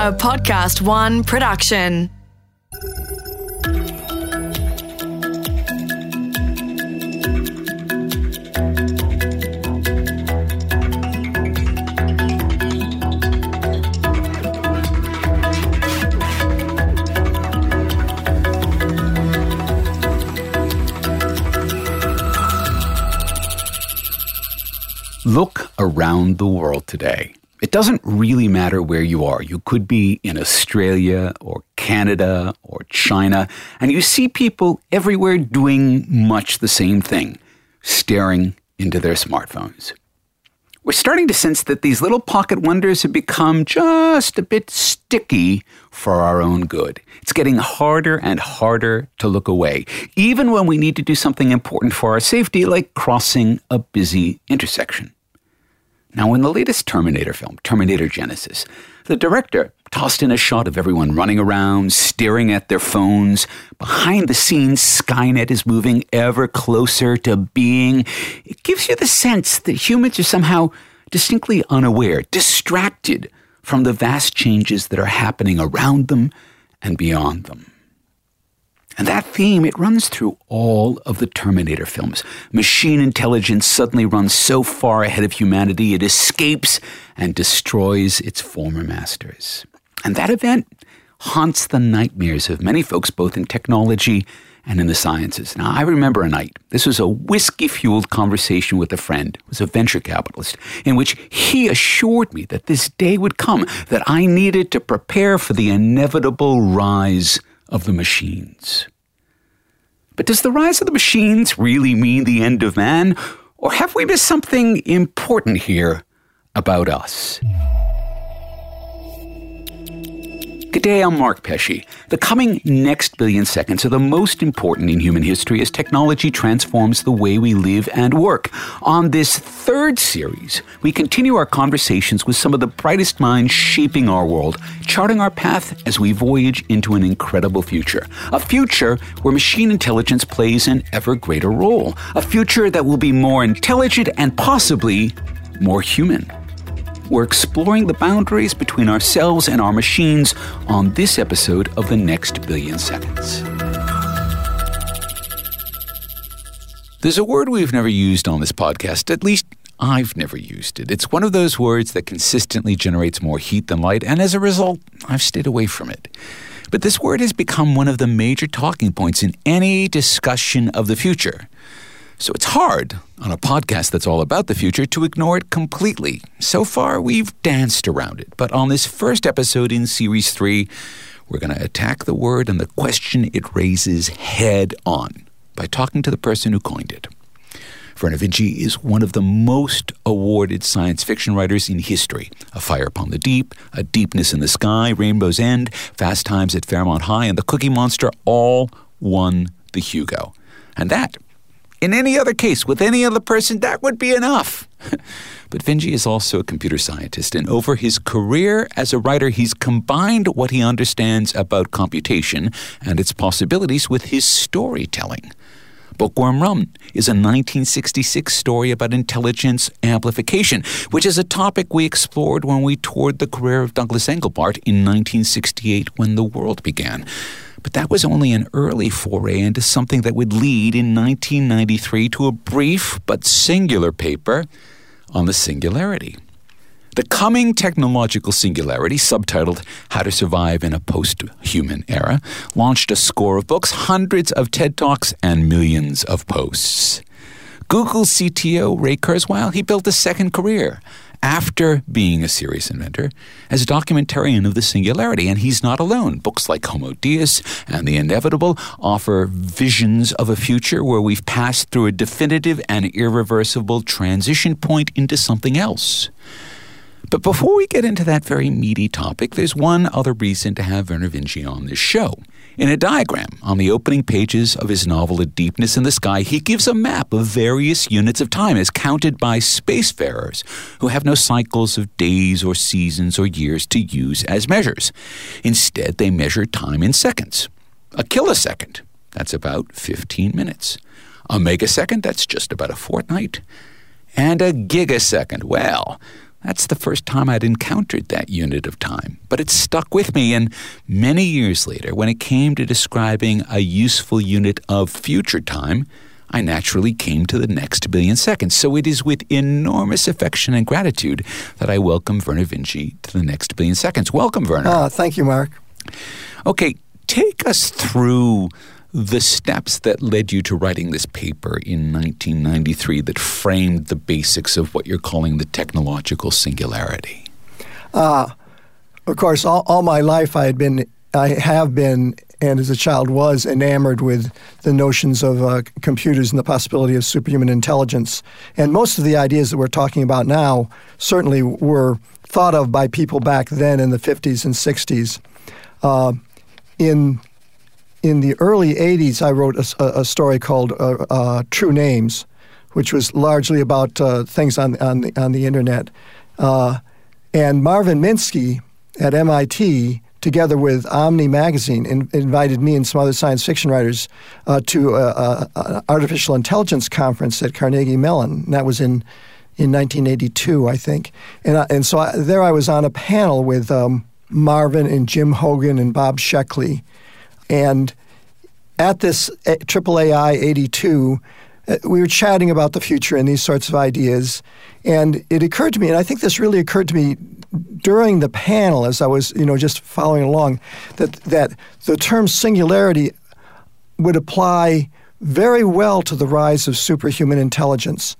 a Podcast One production. Look around the world today. It doesn't really matter where you are. You could be in Australia or Canada or China, and you see people everywhere doing much the same thing staring into their smartphones. We're starting to sense that these little pocket wonders have become just a bit sticky for our own good. It's getting harder and harder to look away, even when we need to do something important for our safety, like crossing a busy intersection. Now, in the latest Terminator film, Terminator Genisys, the director tossed in a shot of everyone running around, staring at their phones. Behind the scenes, Skynet is moving ever closer to being. It gives you the sense that humans are somehow distinctly unaware, distracted from the vast changes that are happening around them and beyond them. And that theme, it runs through all of the Terminator films. Machine intelligence suddenly runs so far ahead of humanity, it escapes and destroys its former masters. And that event haunts the nightmares of many folks, both in technology and in the sciences. Now, I remember a night. This was a whiskey fueled conversation with a friend, who was a venture capitalist, in which he assured me that this day would come, that I needed to prepare for the inevitable rise of the machines. But does the rise of the machines really mean the end of man? Or have we missed something important here about us? Good day, I'm Mark Pesce. The coming next billion seconds are the most important in human history as technology transforms the way we live and work. On this third series, we continue our conversations with some of the brightest minds shaping our world, charting our path as we voyage into an incredible future. A future where machine intelligence plays an ever greater role. A future that will be more intelligent and possibly more human. We're exploring the boundaries between ourselves and our machines on this episode of The Next Billion Seconds. There's a word we've never used on this podcast, at least I've never used it. It's one of those words that consistently generates more heat than light, and as a result, I've stayed away from it. But this word has become one of the major talking points in any discussion of the future. So it's hard on a podcast that's all about the future to ignore it completely. So far, we've danced around it. But on this first episode in Series 3, we're going to attack the word and the question it raises head on by talking to the person who coined it. Vernor Vinge is one of the most awarded science fiction writers in history. A Fire Upon the Deep, A Deepness in the Sky, Rainbow's End, Fast Times at Fairmont High, and The Cookie Monster all won the Hugo. And that in any other case, with any other person, that would be enough. but Vinge is also a computer scientist, and over his career as a writer, he's combined what he understands about computation and its possibilities with his storytelling. Bookworm Run is a 1966 story about intelligence amplification, which is a topic we explored when we toured the career of Douglas Engelbart in 1968 when the world began. But that was only an early foray into something that would lead in 1993 to a brief but singular paper on the singularity. The coming technological singularity, subtitled How to Survive in a Post Human Era, launched a score of books, hundreds of TED Talks, and millions of posts. Google CTO Ray Kurzweil, he built a second career after being a serious inventor as a documentarian of the singularity, and he's not alone. Books like Homo Deus and The Inevitable offer visions of a future where we've passed through a definitive and irreversible transition point into something else. But before we get into that very meaty topic, there's one other reason to have Vernor Vinge on this show. In a diagram on the opening pages of his novel A Deepness in the Sky, he gives a map of various units of time as counted by spacefarers who have no cycles of days or seasons or years to use as measures. Instead, they measure time in seconds. A kilosecond, that's about 15 minutes. A megasecond, that's just about a fortnight. And a gigasecond, well, That's the first time I'd encountered that unit of time, but it stuck with me. And many years later, when it came to describing a useful unit of future time, I naturally came to the next billion seconds. So it is with enormous affection and gratitude that I welcome Vernor Vinge to the next billion seconds. Welcome, Vernor. Ah, thank you, Mark. Okay, take us through the steps that led you to writing this paper in 1993 that framed the basics of what you're calling the technological singularity? Uh, of course, all, all my life I had been, I have been, and as a child was enamored with the notions of uh, computers and the possibility of superhuman intelligence. And most of the ideas that we're talking about now certainly were thought of by people back then in the 50s and 60s. Uh, in in the early 80s, I wrote a, a story called uh, uh, True Names, which was largely about uh, things on, on, the, on the internet. Uh, and Marvin Minsky at MIT, together with Omni Magazine, in, invited me and some other science fiction writers uh, to an artificial intelligence conference at Carnegie Mellon. And that was in, in 1982, I think. And, I, and so I, there I was on a panel with um, Marvin and Jim Hogan and Bob Sheckley and at this AAAI 82, uh, we were chatting about the future and these sorts of ideas. And it occurred to me, and I think this really occurred to me during the panel as I was, you know, just following along, that, that the term singularity would apply very well to the rise of superhuman intelligence.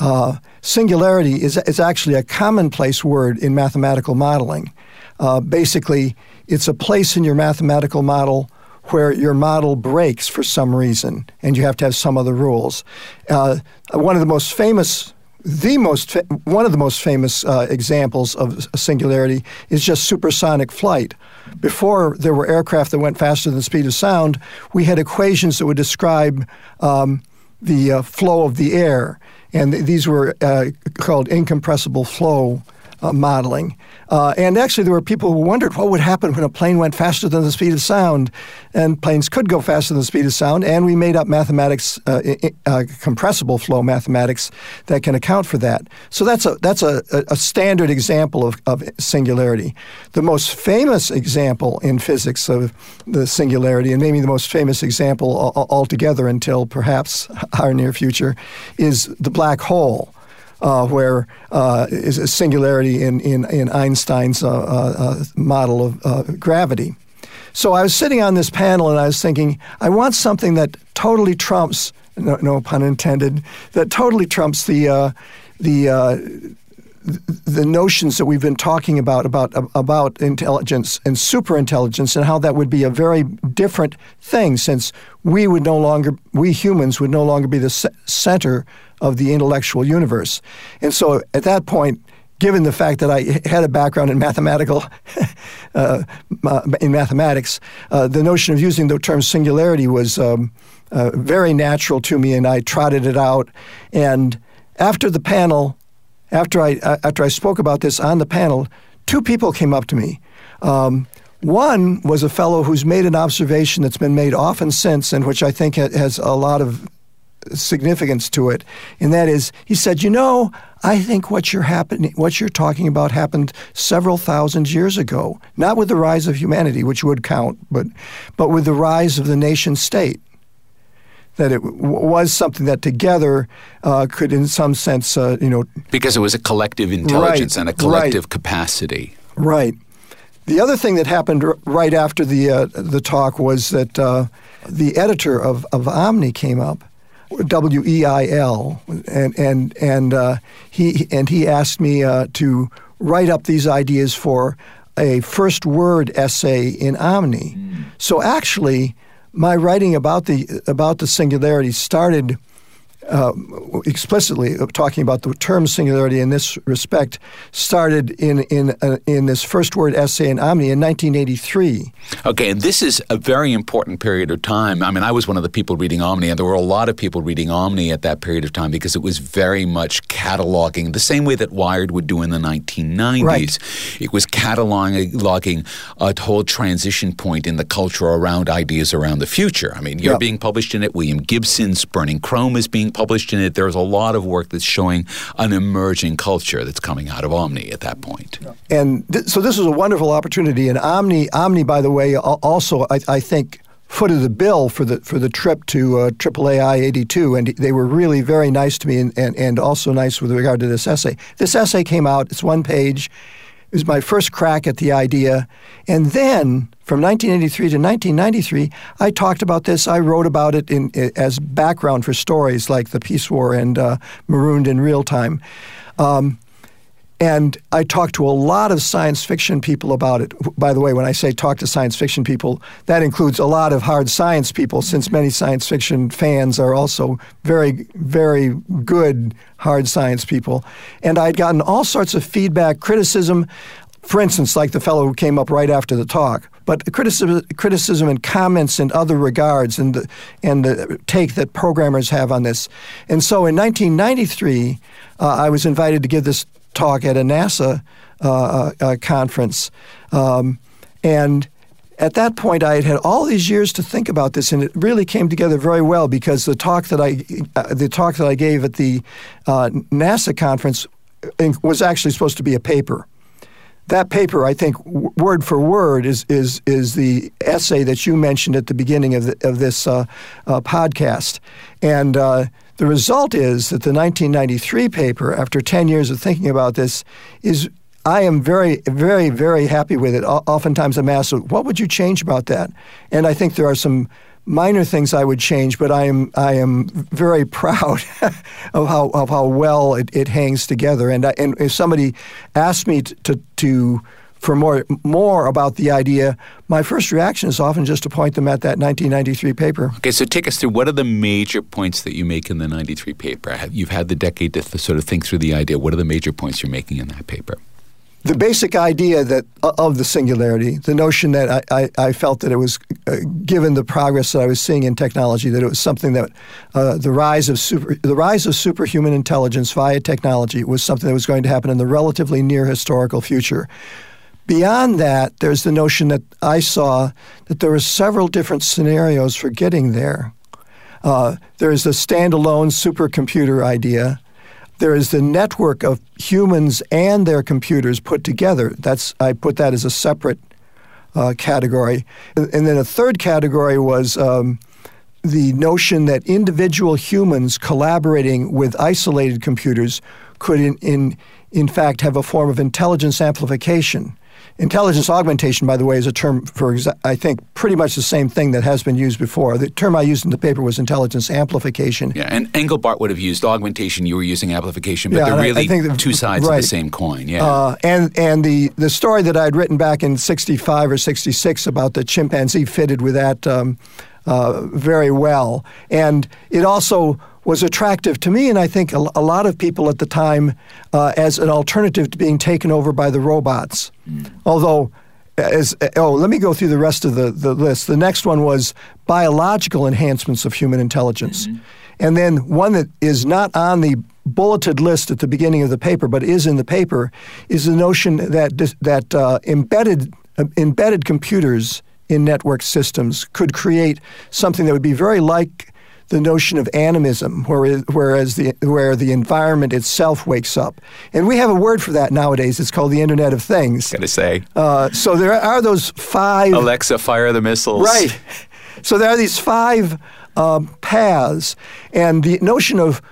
Uh, singularity is, is actually a commonplace word in mathematical modeling. Uh, basically, it's a place in your mathematical model where your model breaks for some reason and you have to have some other rules. Uh, one of the most famous the most fa- one of the most famous uh, examples of singularity is just supersonic flight. Before there were aircraft that went faster than the speed of sound, we had equations that would describe um, the uh, flow of the air, and th- these were uh, called incompressible flow uh, modeling. Uh, and actually, there were people who wondered what would happen when a plane went faster than the speed of sound. And planes could go faster than the speed of sound, and we made up mathematics, uh, uh, compressible flow mathematics, that can account for that. So that's a that's a, a standard example of, of singularity. The most famous example in physics of the singularity, and maybe the most famous example altogether until perhaps our near future, is the black hole uh, where uh, is a singularity in, in, in Einstein's uh, uh, uh model of uh, gravity. So I was sitting on this panel and I was thinking, I want something that totally trumps, no, no pun intended, that totally trumps the the the notions that we've been talking about about about intelligence and superintelligence and how that would be a very different thing since we would no longer we humans would no longer be the center of the intellectual universe. And so at that point, given the fact that I had a background in mathematical uh, in mathematics, uh, the notion of using the term singularity was um, uh, very natural to me, and I trotted it out. And after the panel, after I uh, after I spoke about this on the panel, two people came up to me. Um, one was a fellow who's made an observation that's been made often since, and which I think has a lot of significance to it, and that is, he said, "You know, I think what you're happening, what you're talking about, happened several thousand years ago. Not with the rise of humanity, which would count, but but with the rise of the nation state." That it w- was something that together uh, could, in some sense, uh, you know, because it was a collective intelligence right, and a collective right. capacity. Right. The other thing that happened r- right after the uh, the talk was that uh, the editor of, of Omni came up W E I L, and and and uh, he and he asked me uh, to write up these ideas for a first word essay in Omni. Mm. So actually, my writing about the about the singularity started uh, explicitly talking about the term singularity in this respect started in in uh, in this first word essay in Omni in 1983. Okay, and this is a very important period of time. I mean, I was one of the people reading Omni, and there were a lot of people reading Omni at that period of time because it was very much cataloging the same way that Wired would do in the 1990s. Right. It was cataloging a whole transition point in the culture around ideas around the future. I mean, you're yep. being published in it. William Gibson's Burning Chrome is being published in it. There's a lot of work that's showing an emerging culture that's coming out of Omni at that point. And th- so this was a wonderful opportunity. And Omni, Omni, by the way, also I, I think footed the bill for the for the trip to uh, AAAI-82, and they were really very nice to me, and, and, and also nice with regard to this essay. This essay came out; it's one page. It was my first crack at the idea, and then from 1983 to 1993, I talked about this. I wrote about it in, as background for stories like the Peace War and uh, Marooned in Real Time. Um, and I talked to a lot of science fiction people about it. By the way, when I say talk to science fiction people, that includes a lot of hard science people, since many science fiction fans are also very, very good hard science people. And I'd gotten all sorts of feedback, criticism, for instance, like the fellow who came up right after the talk, but criticism, criticism and comments in other regards, and the, and the take that programmers have on this. And so in 1993, uh, I was invited to give this talk at a NASA uh, uh, uh, conference. Um, and at that point, I had had all these years to think about this, and it really came together very well because the talk that I, uh, the talk that I gave at the uh, NASA conference was actually supposed to be a paper. That paper, I think, word for word, is is is the essay that you mentioned at the beginning of the, of this uh, uh, podcast, and uh, the result is that the 1993 paper, after 10 years of thinking about this, is I am very, very, very happy with it. Oftentimes I'm asked, what would you change about that? And I think there are some minor things I would change, but I am I am very proud of how of how well it, it hangs together. And I, and if somebody asked me to, to, to for more more about the idea, my first reaction is often just to point them at that 1993 paper. Okay, so take us through what are the major points that you make in the 93 paper? You've had the decade to sort of think through the idea. What are the major points you're making in that paper? The basic idea that of the singularity, the notion that I, I, I felt that it was, uh, given the progress that I was seeing in technology, that it was something that uh, the rise of super, the rise of superhuman intelligence via technology was something that was going to happen in the relatively near historical future. Beyond that, there's the notion that I saw that there were several different scenarios for getting there. Uh, there's the standalone supercomputer idea. There is the network of humans and their computers put together. That's I put that as a separate uh, category. And then a third category was um, the notion that individual humans collaborating with isolated computers could, in, in, in fact, have a form of intelligence amplification. Intelligence augmentation, by the way, is a term for, I think, pretty much the same thing that has been used before. The term I used in the paper was intelligence amplification. Yeah, and Engelbart would have used augmentation. You were using amplification, but yeah, they're really I, I the, two sides right. of the same coin. Yeah. Uh, and and the, the story that I'd written back in 65 or 66 about the chimpanzee fitted with that um, uh, very well. And it also was attractive to me, and I think a, a lot of people at the time, uh, as an alternative to being taken over by the robots. Mm. Although, as oh, let me go through the rest of the, the list. The next one was biological enhancements of human intelligence. Mm-hmm. And then one that is not on the bulleted list at the beginning of the paper, but is in the paper, is the notion that that uh, embedded uh, embedded computers in network systems could create something that would be very like the notion of animism, whereas the, where the environment itself wakes up. And we have a word for that nowadays. It's called the Internet of Things. Gotta say. Uh, so there are those five. Alexa, fire the missiles. Right. So there are these five um, paths, and the notion of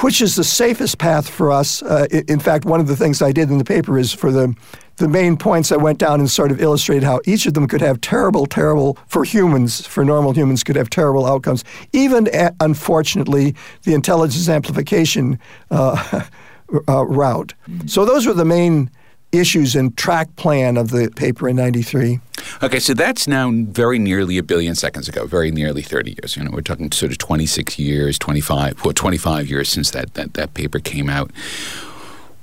which is the safest path for us. Uh, in fact, one of the things I did in the paper is for the the main points I went down and sort of illustrated how each of them could have terrible, terrible, for humans, for normal humans, could have terrible outcomes. Even, at, unfortunately, the intelligence amplification uh, uh, route. So those were the main issues and track plan of the paper in 93. Okay, so that's now very nearly a billion seconds ago, very nearly 30 years. You know, we're talking sort of 26 years, 25, well, 25 years since that, that, that paper came out.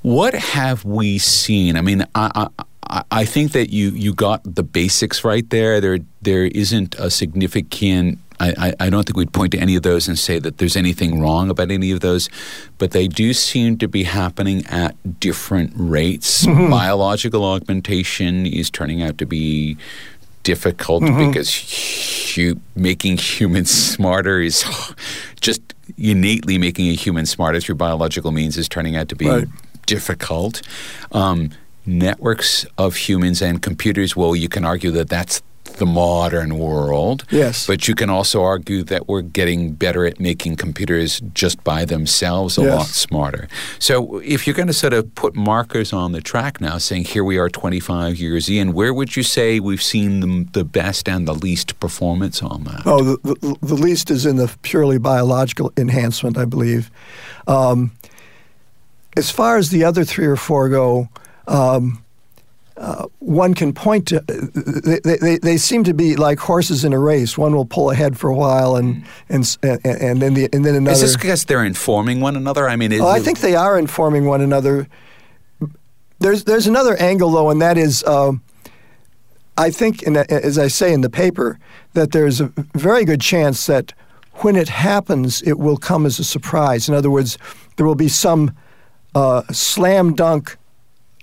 What have we seen? I mean, I, I, I think that you, you got the basics right there. There there isn't a significant I, I, don't think we'd point to any of those and say that there's anything wrong about any of those, but they do seem to be happening at different rates. Mm-hmm. Biological augmentation is turning out to be difficult mm-hmm. because hu- making humans smarter is just innately making a human smarter through biological means is turning out to be Right. Difficult. Um, networks of humans and computers, well, you can argue that that's the modern world. Yes. But you can also argue that we're getting better at making computers just by themselves a Yes. lot smarter. So if you're going to sort of put markers on the track now, saying here we are 25 years in, where would you say we've seen the, the best and the least performance on that? Oh, the, the, the least is in the purely biological enhancement, I believe. Um, as far as the other three or four go, um, uh, one can point to. They, they, they seem to be like horses in a race. One will pull ahead for a while, and and and, and then the and then another. Is this because they're informing one another? I mean, is Oh, I think they are informing one another. There's there's another angle though, and that is, um, I think, in, as I say in the paper, that there's a very good chance that when it happens, it will come as a surprise. In other words, there will be some uh, slam dunk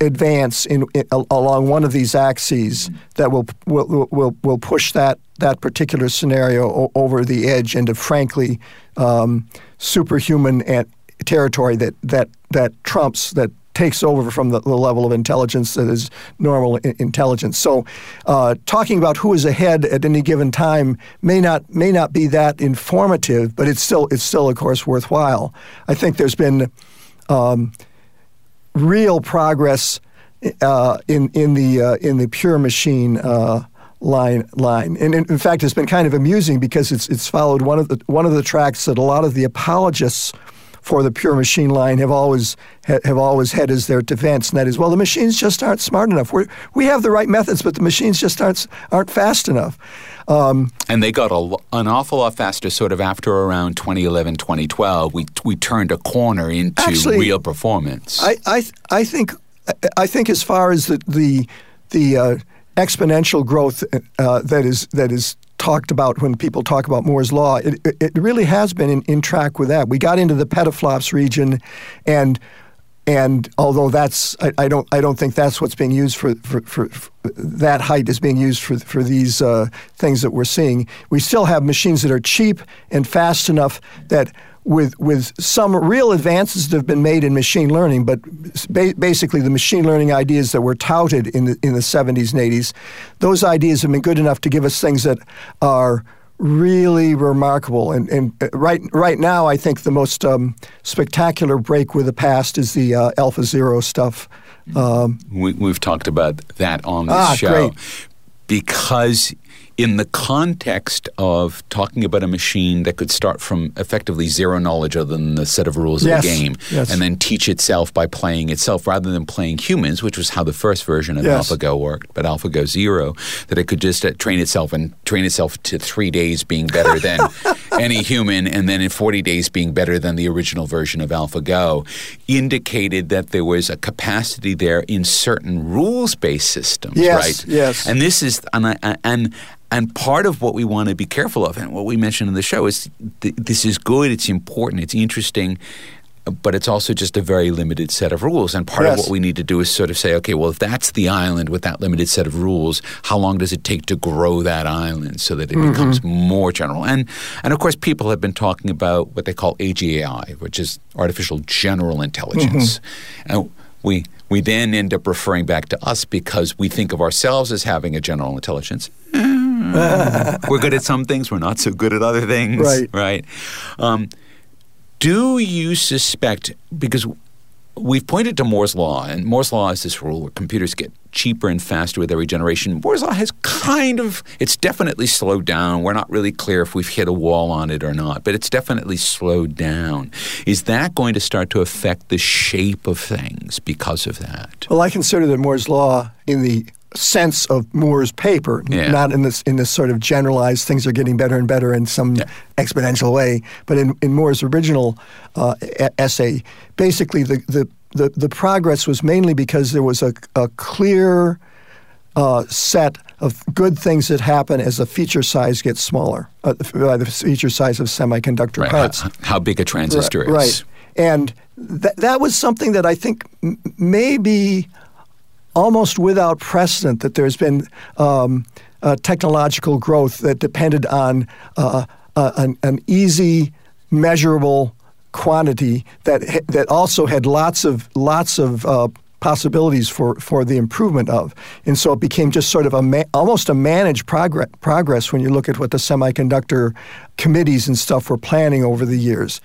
advance in, in along one of these axes that will will will, will push that that particular scenario o- over the edge into frankly um, superhuman at territory that that that trumps that takes over from the, the level of intelligence that is normal i- intelligence. So, uh, talking about who is ahead at any given time may not may not be that informative, but it's still it's still of course worthwhile. I think there's been um, real progress uh, in in the uh, in the pure machine uh, line line, and in, in fact, it's been kind of amusing because it's it's followed one of the one of the tracks that a lot of the apologists for the pure machine line have always ha- have always had as their defense, and that is, well, the machines just aren't smart enough. We we have the right methods, but the machines just aren't aren't fast enough. Um, And they got a, an awful lot faster sort of after around 2011, 2012. We, we turned a corner into Actually, real performance. I, I, I think I think as far as the the, the uh, exponential growth uh, that is that is talked about when people talk about Moore's law, it, it- really has been in, in track with that. We got into the petaflops region, and and although that's I, I don't I don't think that's what's being used for, for, for, for that height is being used for for these uh, things that we're seeing. We still have machines that are cheap and fast enough that with with some real advances that have been made in machine learning, but ba- basically the machine learning ideas that were touted in the in the 70s and 80s, those ideas have been good enough to give us things that are really remarkable. And, and uh, right right now, I think the most um, spectacular break with the past is the uh, Alpha Zero stuff. Um, we, we've talked about that on this Ah, show great. because in the context of talking about a machine that could start from effectively zero knowledge other than the set of rules Yes, of the game yes. and then teach itself by playing itself rather than playing humans which was how the first version of Yes. AlphaGo worked but AlphaGo Zero that it could just uh, train itself and train itself to three days being better than any human and then in 40 days being better than the original version of AlphaGo indicated that there was a capacity there in certain rules-based systems Yes, right yes. and this is and I, and and part of what we want to be careful of, and what we mentioned in the show, is th- this is good, it's important, it's interesting, but it's also just a very limited set of rules. And part of what we need to do is sort of say, okay, well, if that's the island with that limited set of rules, how long does it take to grow that island so that it Mm-hmm. becomes more general? And and of course, people have been talking about what they call AGI, which is artificial general intelligence, Mm-hmm. and we. We then end up referring back to us because we think of ourselves as having a general intelligence. We're good at some things, we're not so good at other things. Right. Right. Um, do you suspect, because we've pointed to Moore's Law, and Moore's Law is this rule where computers get cheaper and faster with every generation. Moore's Law has kind of, it's definitely slowed down. We're not really clear if we've hit a wall on it or not, but it's definitely slowed down. Is that going to start to affect the shape of things because of that? well, I consider that Moore's law in the sense of Moore's paper, Yeah. not in this in this sort of generalized things are getting better and better in some exponential way, but in, in Moore's original uh, essay, basically the, the, the, the progress was mainly because there was a, a clear uh, set of good things that happen as the feature size gets smaller, uh, by the feature size of semiconductor Right. parts. How, how big a transistor Right, is. Right. And th- that was something that I think m- may be almost without precedent that there's been um, uh, technological growth that depended on uh, uh, an, an easy measurable quantity that that also had lots of lots of uh, possibilities for, for the improvement of. And so it became just sort of a ma- almost a managed progress, progress when you look at what the semiconductor committees and stuff were planning over the years.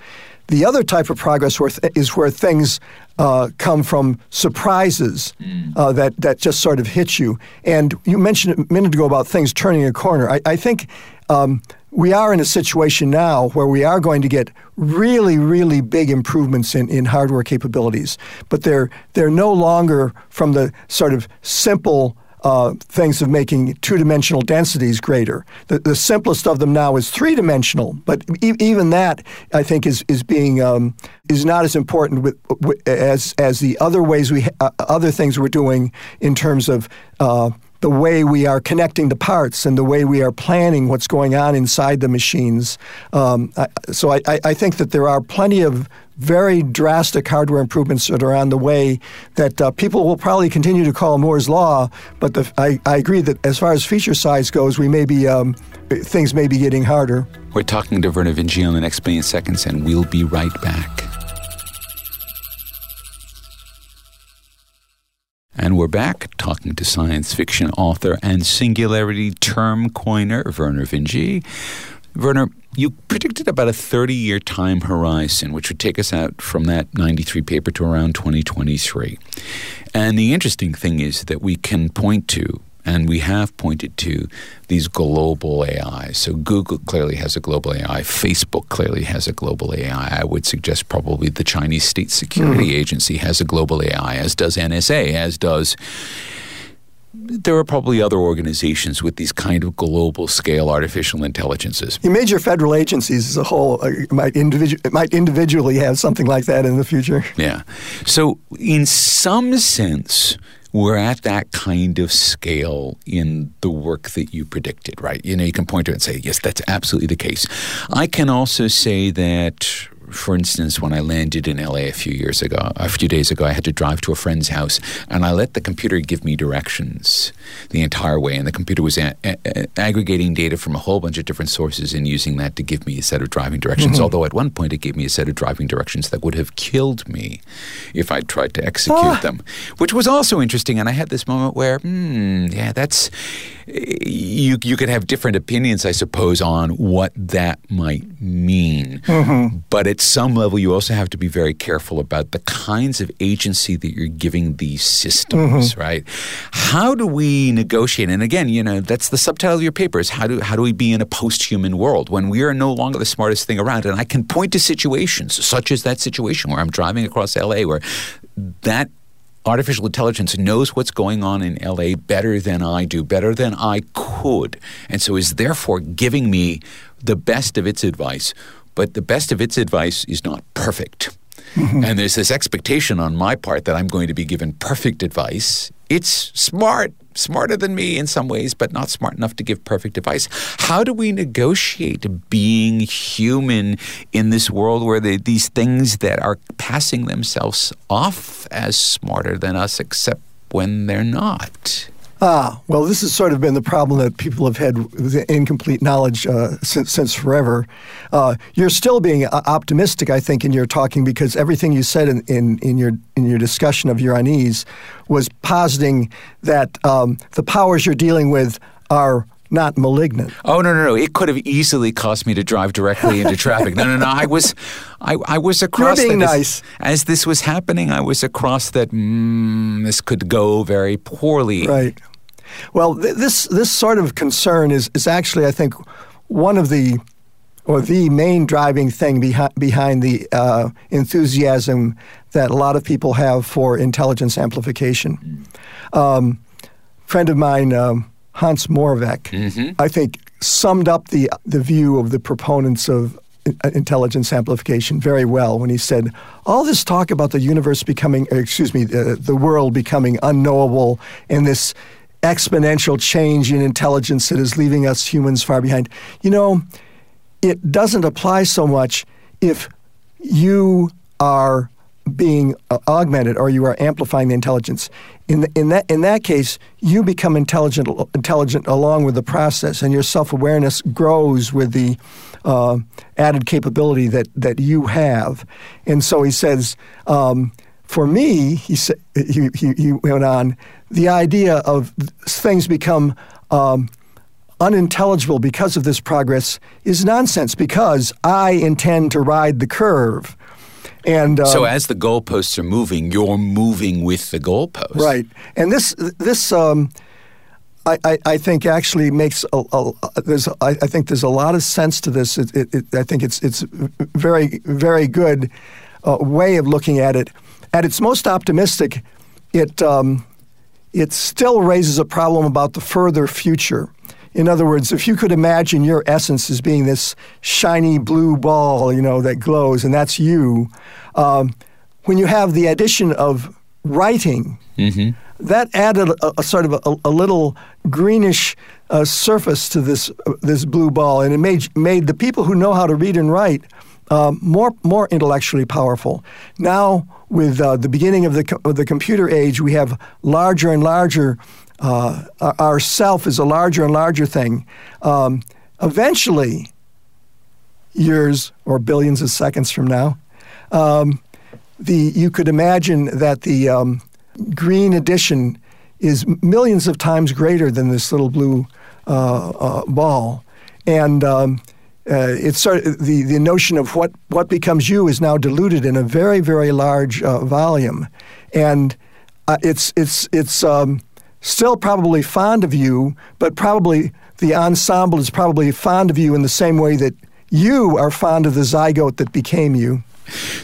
The other type of progress where th- is where things uh, come from surprises mm. uh, that, that just sort of hit you. And you mentioned a minute ago about things turning a corner. I, I think um, we are in a situation now where we are going to get really, really big improvements in, in hardware capabilities, but they're they're no longer from the sort of simple uh, things of making two-dimensional densities greater. The, the simplest of them now is three-dimensional, but e- even that, I think, is is being um, is not as important with, with, as as the other ways we uh, other things we're doing in terms of uh, the way we are connecting the parts and the way we are planning what's going on inside the machines. Um, I, so I, I, think that there are plenty of very drastic hardware improvements that are on the way that uh, people will probably continue to call Moore's law. But the, I, I, agree that as far as feature size goes, we may be um, things may be getting harder. We're talking to Vernor Vinge on the next billion seconds, and we'll be right back. And we're back talking to science fiction author and singularity term coiner Vernor Vinge. Vernor, you predicted about a 30 year time horizon, which would take us out from that 93 paper to around 2023. And the interesting thing is that we can point to and we have pointed to these global AIs. So Google clearly has a global AI. Facebook clearly has a global AI. I would suggest probably the Chinese State Security mm. Agency has a global AI, as does NSA, as does there are probably other organizations with these kind of global scale artificial intelligences. The major federal agencies as a whole uh, might, individu- might individually have something like that in the future. Yeah. So, in some sense, we're at that kind of scale in the work that you predicted, right? You know, you can point to it and say, yes, that's absolutely the case. I can also say that for instance, when I landed in LA a few years ago, a few days ago, I had to drive to a friend's house, and I let the computer give me directions the entire way. And the computer was a- a- aggregating data from a whole bunch of different sources and using that to give me a set of driving directions. Mm-hmm. Although at one point it gave me a set of driving directions that would have killed me if I tried to execute ah. them, which was also interesting. And I had this moment where, hmm, yeah, that's you. You could have different opinions, I suppose, on what that might mean, mm-hmm. but at some level, you also have to be very careful about the kinds of agency that you're giving these systems, mm-hmm. right? How do we negotiate? And again, you know, that's the subtitle of your paper is how do how do we be in a post-human world when we are no longer the smartest thing around? And I can point to situations such as that situation where I'm driving across LA where that artificial intelligence knows what's going on in LA better than I do, better than I could, and so is therefore giving me the best of its advice but the best of its advice is not perfect. Mm-hmm. And there's this expectation on my part that I'm going to be given perfect advice. It's smart, smarter than me in some ways, but not smart enough to give perfect advice. How do we negotiate being human in this world where they, these things that are passing themselves off as smarter than us, except when they're not? Ah, well, this has sort of been the problem that people have had with incomplete knowledge uh, since, since forever. Uh, you're still being uh, optimistic, I think, in your talking because everything you said in, in, in your in your discussion of your unease was positing that um, the powers you're dealing with are not malignant. Oh no no no! It could have easily cost me to drive directly into traffic. No no no! I was, I, I was across. You're being nice. As this was happening, I was across that. Mm, this could go very poorly. Right. Well, th- this this sort of concern is is actually, I think, one of the or the main driving thing behind behind the uh, enthusiasm that a lot of people have for intelligence amplification. Um, friend of mine. Um, Hans Moravec, mm-hmm. I think, summed up the the view of the proponents of uh, intelligence amplification very well when he said, all this talk about the universe becoming, uh, excuse me, the, the world becoming unknowable and this exponential change in intelligence that is leaving us humans far behind. You know, it doesn't apply so much if you are being uh, augmented or you are amplifying the intelligence. In, the, in, that, in that case, you become intelligent, intelligent along with the process, and your self awareness grows with the uh, added capability that, that you have. And so he says, um, for me, he, sa- he, he, he went on, the idea of things become um, unintelligible because of this progress is nonsense because I intend to ride the curve. And um, so, as the goalposts are moving, you're moving with the goalposts, right? And this this um, I, I, I, think actually makes a, a there's I, I, think there's a lot of sense to this. It, it, it, I think it's it's very very good uh, way of looking at it. At its most optimistic, it um, it still raises a problem about the further future. In other words, if you could imagine your essence as being this shiny blue ball, you know, that glows, and that's you, um, when you have the addition of writing, mm-hmm. that added a, a sort of a, a little greenish uh, surface to this uh, this blue ball, and it made made the people who know how to read and write uh, more more intellectually powerful. Now, with uh, the beginning of the co- of the computer age, we have larger and larger uh, our self is a larger and larger thing. Um, eventually, years or billions of seconds from now, um, the you could imagine that the um, green addition is millions of times greater than this little blue uh, uh, ball, and um, uh, it's sort of the, the notion of what, what becomes you is now diluted in a very very large uh, volume, and uh, it's it's it's um, still probably fond of you, but probably the ensemble is probably fond of you in the same way that you are fond of the zygote that became you.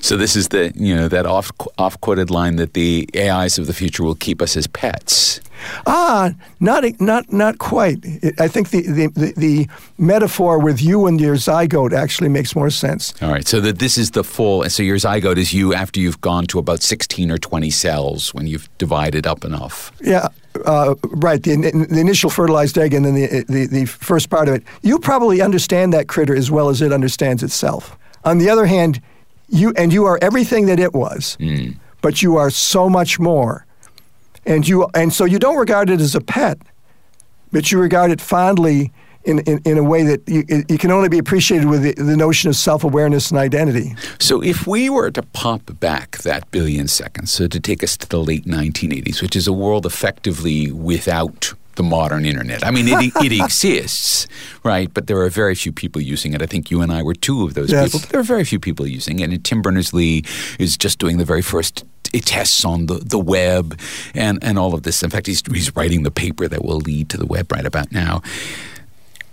So this is the you know that off off quoted line that the AIs of the future will keep us as pets. Ah, not not not quite. I think the, the, the, metaphor with you and your zygote actually makes more sense. All right, so that this is the full. So your zygote is you after you've gone to about sixteen or twenty cells when you've divided up enough. Yeah. Uh, right, the, the initial fertilized egg and then the, the, the first part of it. You probably understand that critter as well as it understands itself. On the other hand, you and you are everything that it was, mm. but you are so much more and you and so you don't regard it as a pet, but you regard it fondly in, in, in a way that you, you can only be appreciated with the, the notion of self awareness and identity. So, if we were to pop back that billion seconds, so to take us to the late 1980s, which is a world effectively without the modern internet. I mean, it, it exists, right? But there are very few people using it. I think you and I were two of those yes. people. But there are very few people using it. And Tim Berners Lee is just doing the very first tests on the, the web and, and all of this. In fact, he's, he's writing the paper that will lead to the web right about now.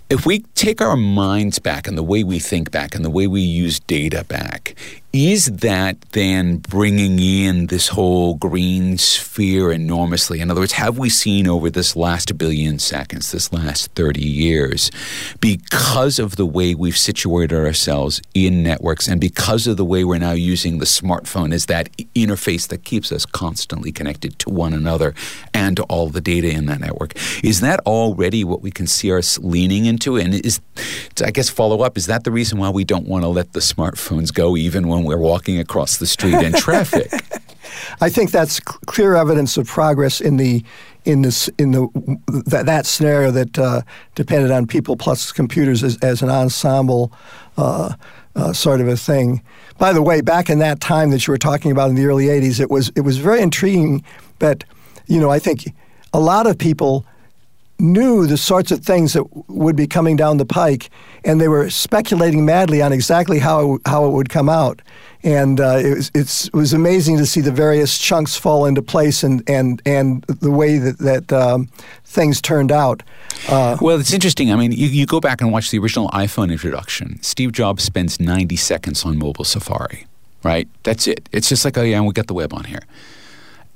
If we take our minds back and the way we think back and the way we use data back, is that then bringing in this whole green sphere enormously? In other words, have we seen over this last billion seconds, this last 30 years, because of the way we've situated ourselves in networks and because of the way we're now using the smartphone as that interface that keeps us constantly connected to one another and to all the data in that network, is that already what we can see us leaning into? And is, I guess, follow up, is that the reason why we don't want to let the smartphones go even when when we're walking across the street in traffic. I think that's clear evidence of progress in the in this in the that, that scenario that uh, depended on people plus computers as, as an ensemble uh, uh, sort of a thing. By the way, back in that time that you were talking about in the early '80s, it was it was very intriguing that you know I think a lot of people knew the sorts of things that would be coming down the pike, and they were speculating madly on exactly how how it would come out. And uh, it, was, it was amazing to see the various chunks fall into place and, and, and the way that, that um, things turned out. Uh, well, it's interesting. I mean, you, you go back and watch the original iPhone introduction. Steve Jobs spends 90 seconds on mobile Safari, right? That's it. It's just like, oh, yeah, we got the web on here.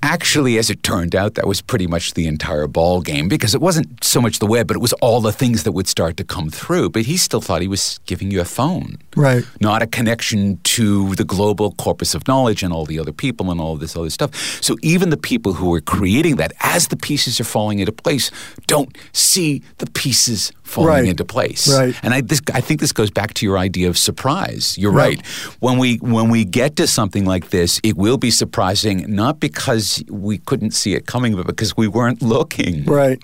Actually, as it turned out, that was pretty much the entire ball game because it wasn't so much the web, but it was all the things that would start to come through. But he still thought he was giving you a phone, right? Not a connection to the global corpus of knowledge and all the other people and all this other stuff. So even the people who were creating that, as the pieces are falling into place, don't see the pieces falling right. into place. Right. And I, this, I think this goes back to your idea of surprise. You're right. right. When we when we get to something like this, it will be surprising, not because we couldn't see it coming, but because we weren't looking. Right.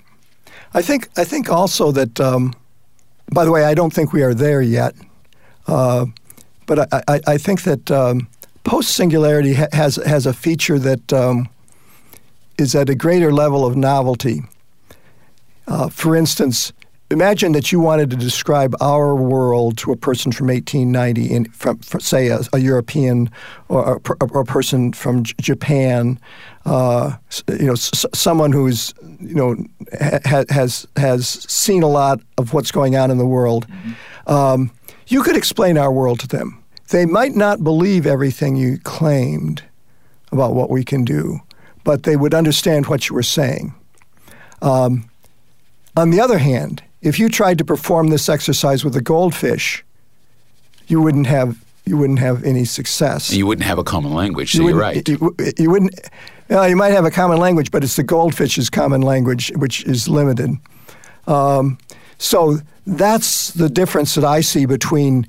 I think I think also that. Um, by the way, I don't think we are there yet. Uh, but I, I, I, think that um, post singularity ha- has has a feature that um, is at a greater level of novelty. Uh, for instance, imagine that you wanted to describe our world to a person from 1890, in, from, from say, a, a, European or a, or a, person from J- Japan, uh, you know, s- someone who's you know ha- has has seen a lot of what's going on in the world. Mm-hmm. Um, you could explain our world to them. They might not believe everything you claimed about what we can do, but they would understand what you were saying. Um, on the other hand, if you tried to perform this exercise with a goldfish, you wouldn't have you wouldn't have any success. You wouldn't have a common language. So you are right. You, you wouldn't. You, you, might have a common language, but it's the goldfish's common language which is limited. Um, so that's the difference that I see between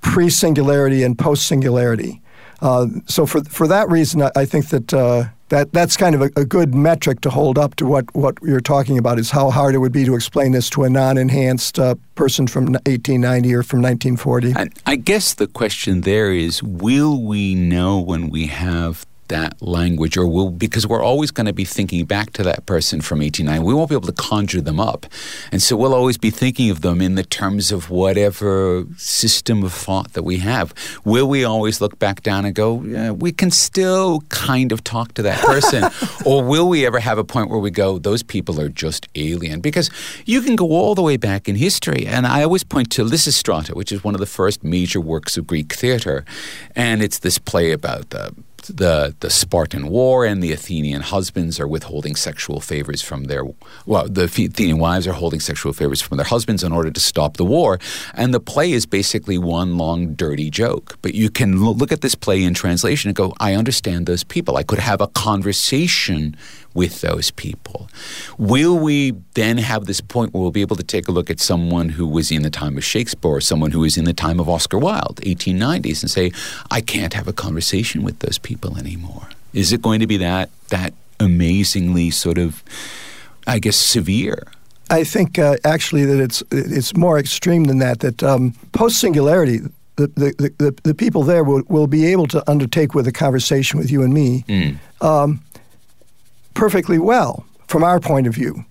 pre-singularity and post-singularity. Uh, so for for that reason, I, I think that uh, that that's kind of a, a, good metric to hold up to what, what you're talking about is how hard it would be to explain this to a non-enhanced uh, person from 1890 or from 1940. I, I guess the question there is, will we know when we have that language or will because we're always going to be thinking back to that person from 1890 we won't be able to conjure them up. And so we'll always be thinking of them in the terms of whatever system of thought that we have. Will we always look back down and go yeah, we can still kind of talk to that person. Or will we ever have a point where we go those people are just alien. Because you can go all the way back in history. And i always point to lysistrata which is one of the first major works of greek theater. And it's this play about the the the Spartan war and the Athenian husbands are withholding sexual favors from their well the Athenian wives are holding sexual favors from their husbands in order to stop the war. And the play is basically one long dirty joke. But you can look at this play in translation and go I understand those people. I could have a conversation with those people. Will we then have this point where we'll be able to take a look at someone who was in the time of Shakespeare or someone who was in the time of Oscar Wilde, 1890s, and say, I can't have a conversation with those people anymore? Is it going to be that that amazingly sort of, I guess, severe? I think uh, actually that it's it's more extreme than that. That um, post singularity, the, the, the, the, people there will, will be able to undertake with a conversation with you and me. Mm. Um, perfectly well from our point of view.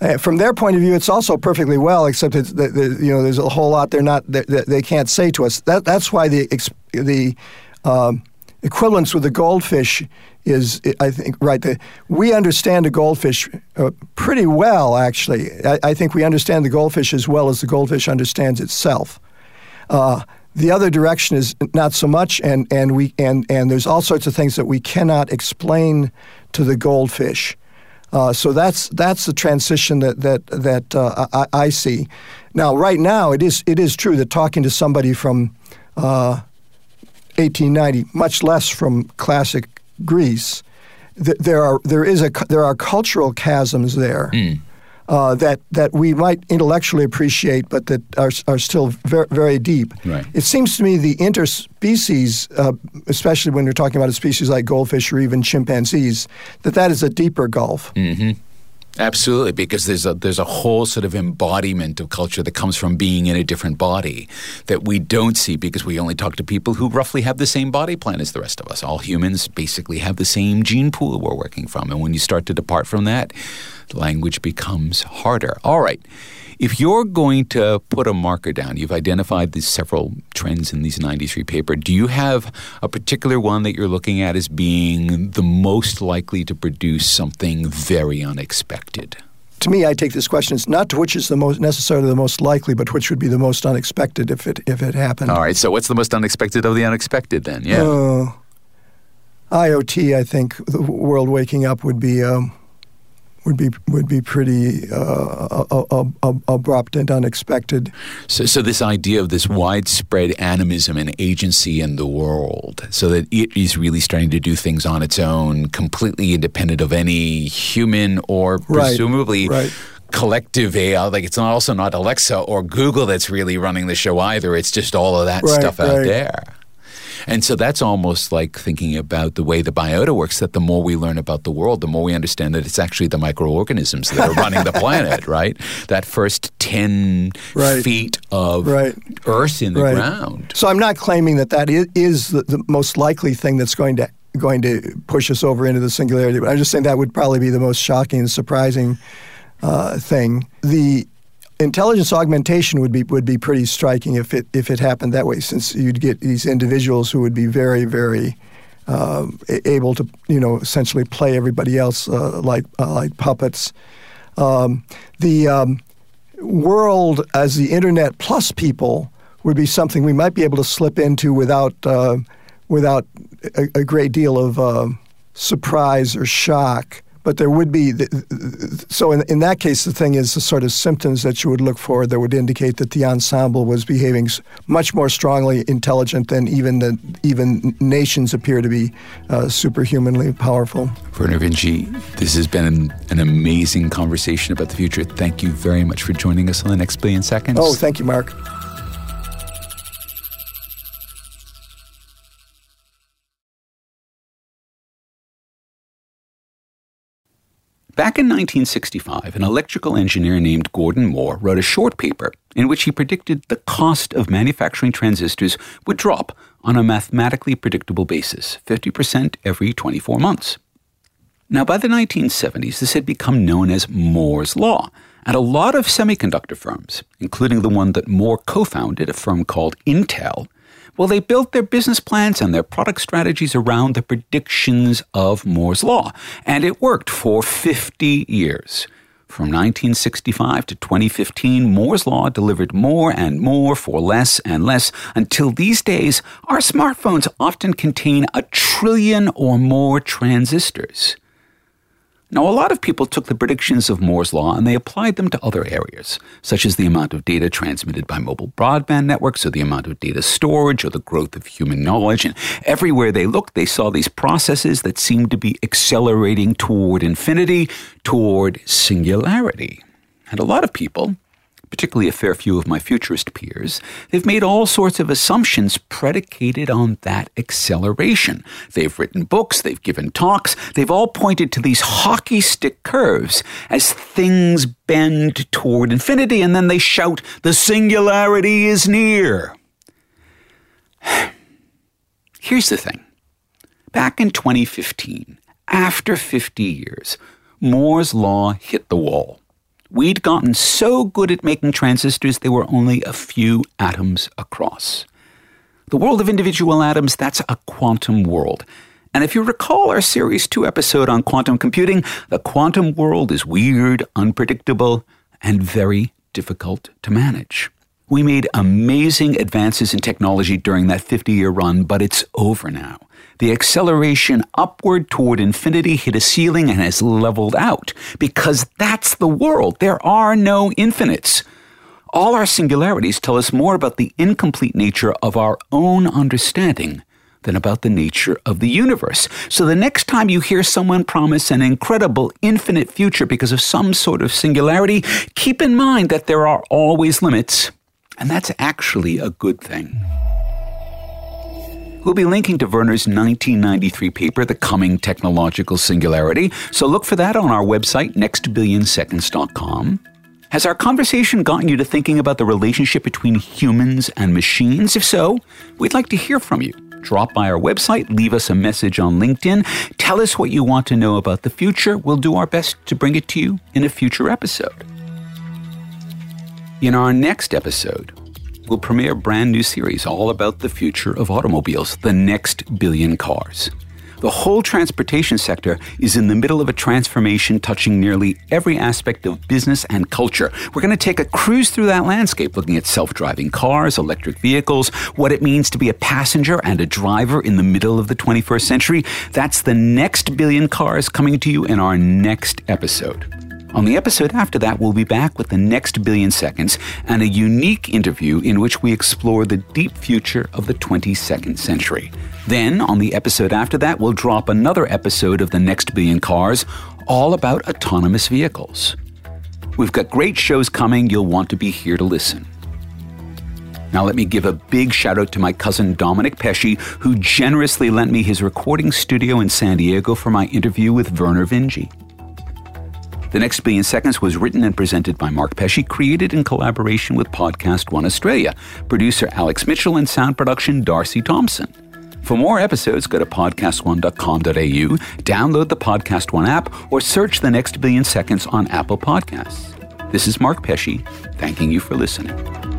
Uh, from their point of view, it's also perfectly well, except it's, the, the, you know there's a whole lot they're not they, they can't say to us. That that's why the the um, equivalence with the goldfish is, I think, right. The, we understand a goldfish uh, pretty well, actually. I, I, think we understand the goldfish as well as the goldfish understands itself. Uh, the other direction is not so much, and, and we and, and there's all sorts of things that we cannot explain to the goldfish. Uh, so that's that's the transition that that that uh, I, I, see. Now, right now, it is it is true that talking to somebody from uh, 1890, much less from classic Greece, th- there are there is a there are cultural chasms there. Mm uh, that that we might intellectually appreciate, but that are are still very very deep. Right. It seems to me the interspecies, uh, especially when you're talking about a species like goldfish or even chimpanzees, that that is a deeper gulf. Mm-hmm. Absolutely, because there's a there's a whole sort of embodiment of culture that comes from being in a different body that we don't see because we only talk to people who roughly have the same body plan as the rest of us. All humans basically have the same gene pool we're working from, and when you start to depart from that, language becomes harder. All right. If you're going to put a marker down, you've identified these several trends in these 93 paper. Do you have a particular one that you're looking at as being the most likely to produce something very unexpected? To me, I take this question as not to which is the most necessarily the most likely, but which would be the most unexpected if it if it happened. All right. So, what's the most unexpected of the unexpected then? Yeah. Uh, IoT, I think the world waking up would be um, would be would be pretty uh, uh, uh, abrupt and unexpected. So, so this idea of this widespread animism and agency in the world, so that it is really starting to do things on its own, completely independent of any human or presumably. Right, right collective AI. Like it's not also not Alexa or Google that's really running the show either. It's just all of that right, stuff out there. And so that's almost like thinking about the way the biota works that the more we learn about the world, the more we understand that it's actually the microorganisms that are running the planet, right? That first 10 Right. feet of Right. earth in the Right. ground. So I'm not claiming that that is, the, the most likely thing that's going to going to push us over into the singularity. But I'm just saying that would probably be the most shocking and surprising uh, thing. The intelligence augmentation would be would be pretty striking if it if it happened that way, since you'd get these individuals who would be very very a- able to you know essentially play everybody else uh, like uh, like puppets. Um, the um, world as the internet plus people would be something we might be able to slip into without uh, without a, a great deal of uh, surprise or shock. But there would be so in, in that case the thing is the sort of symptoms that you would look for that would indicate that the ensemble was behaving much more strongly intelligent than even the even nations appear to be uh, superhumanly powerful. Vernor Vinge, this has been an, an amazing conversation about the future. Thank you very much for joining us on the next billion seconds. Oh, thank you, Mark. Back in 1965, an electrical engineer named Gordon Moore wrote a short paper in which he predicted the cost of manufacturing transistors would drop on a mathematically predictable basis 50% every 24 months. Now, by the 1970s, this had become known as Moore's Law, and a lot of semiconductor firms, including the one that Moore co founded, a firm called Intel, well, they built their business plans and their product strategies around the predictions of Moore's Law, and it worked for 50 years. From 1965 to 2015, Moore's Law delivered more and more for less and less until these days, our smartphones often contain a trillion or more transistors. Now, a lot of people took the predictions of Moore's Law and they applied them to other areas, such as the amount of data transmitted by mobile broadband networks, or the amount of data storage, or the growth of human knowledge. And everywhere they looked, they saw these processes that seemed to be accelerating toward infinity, toward singularity. And a lot of people, particularly a fair few of my futurist peers, they've made all sorts of assumptions predicated on that acceleration. They've written books, they've given talks, they've all pointed to these hockey stick curves as things bend toward infinity, and then they shout, The singularity is near. Here's the thing back in 2015, after 50 years, Moore's Law hit the wall. We'd gotten so good at making transistors, they were only a few atoms across. The world of individual atoms, that's a quantum world. And if you recall our Series 2 episode on quantum computing, the quantum world is weird, unpredictable, and very difficult to manage. We made amazing advances in technology during that 50 year run, but it's over now. The acceleration upward toward infinity hit a ceiling and has leveled out because that's the world. There are no infinites. All our singularities tell us more about the incomplete nature of our own understanding than about the nature of the universe. So the next time you hear someone promise an incredible infinite future because of some sort of singularity, keep in mind that there are always limits, and that's actually a good thing. We'll be linking to Vernor's 1993 paper, The Coming Technological Singularity, so look for that on our website, nextbillionseconds.com. Has our conversation gotten you to thinking about the relationship between humans and machines? If so, we'd like to hear from you. Drop by our website, leave us a message on LinkedIn, tell us what you want to know about the future. We'll do our best to bring it to you in a future episode. In our next episode, we'll premiere a brand new series all about the future of automobiles, the next billion cars. The whole transportation sector is in the middle of a transformation touching nearly every aspect of business and culture. We're going to take a cruise through that landscape, looking at self driving cars, electric vehicles, what it means to be a passenger and a driver in the middle of the 21st century. That's the next billion cars coming to you in our next episode. On the episode after that, we'll be back with the next billion seconds and a unique interview in which we explore the deep future of the 22nd century. Then, on the episode after that, we'll drop another episode of the next billion cars, all about autonomous vehicles. We've got great shows coming. You'll want to be here to listen. Now, let me give a big shout out to my cousin Dominic Pesce, who generously lent me his recording studio in San Diego for my interview with Vernor Vinge. The Next Billion Seconds was written and presented by Mark Pesce, created in collaboration with Podcast One Australia, producer Alex Mitchell, and sound production Darcy Thompson. For more episodes, go to podcastone.com.au, download the Podcast One app, or search The Next Billion Seconds on Apple Podcasts. This is Mark Pesce, thanking you for listening.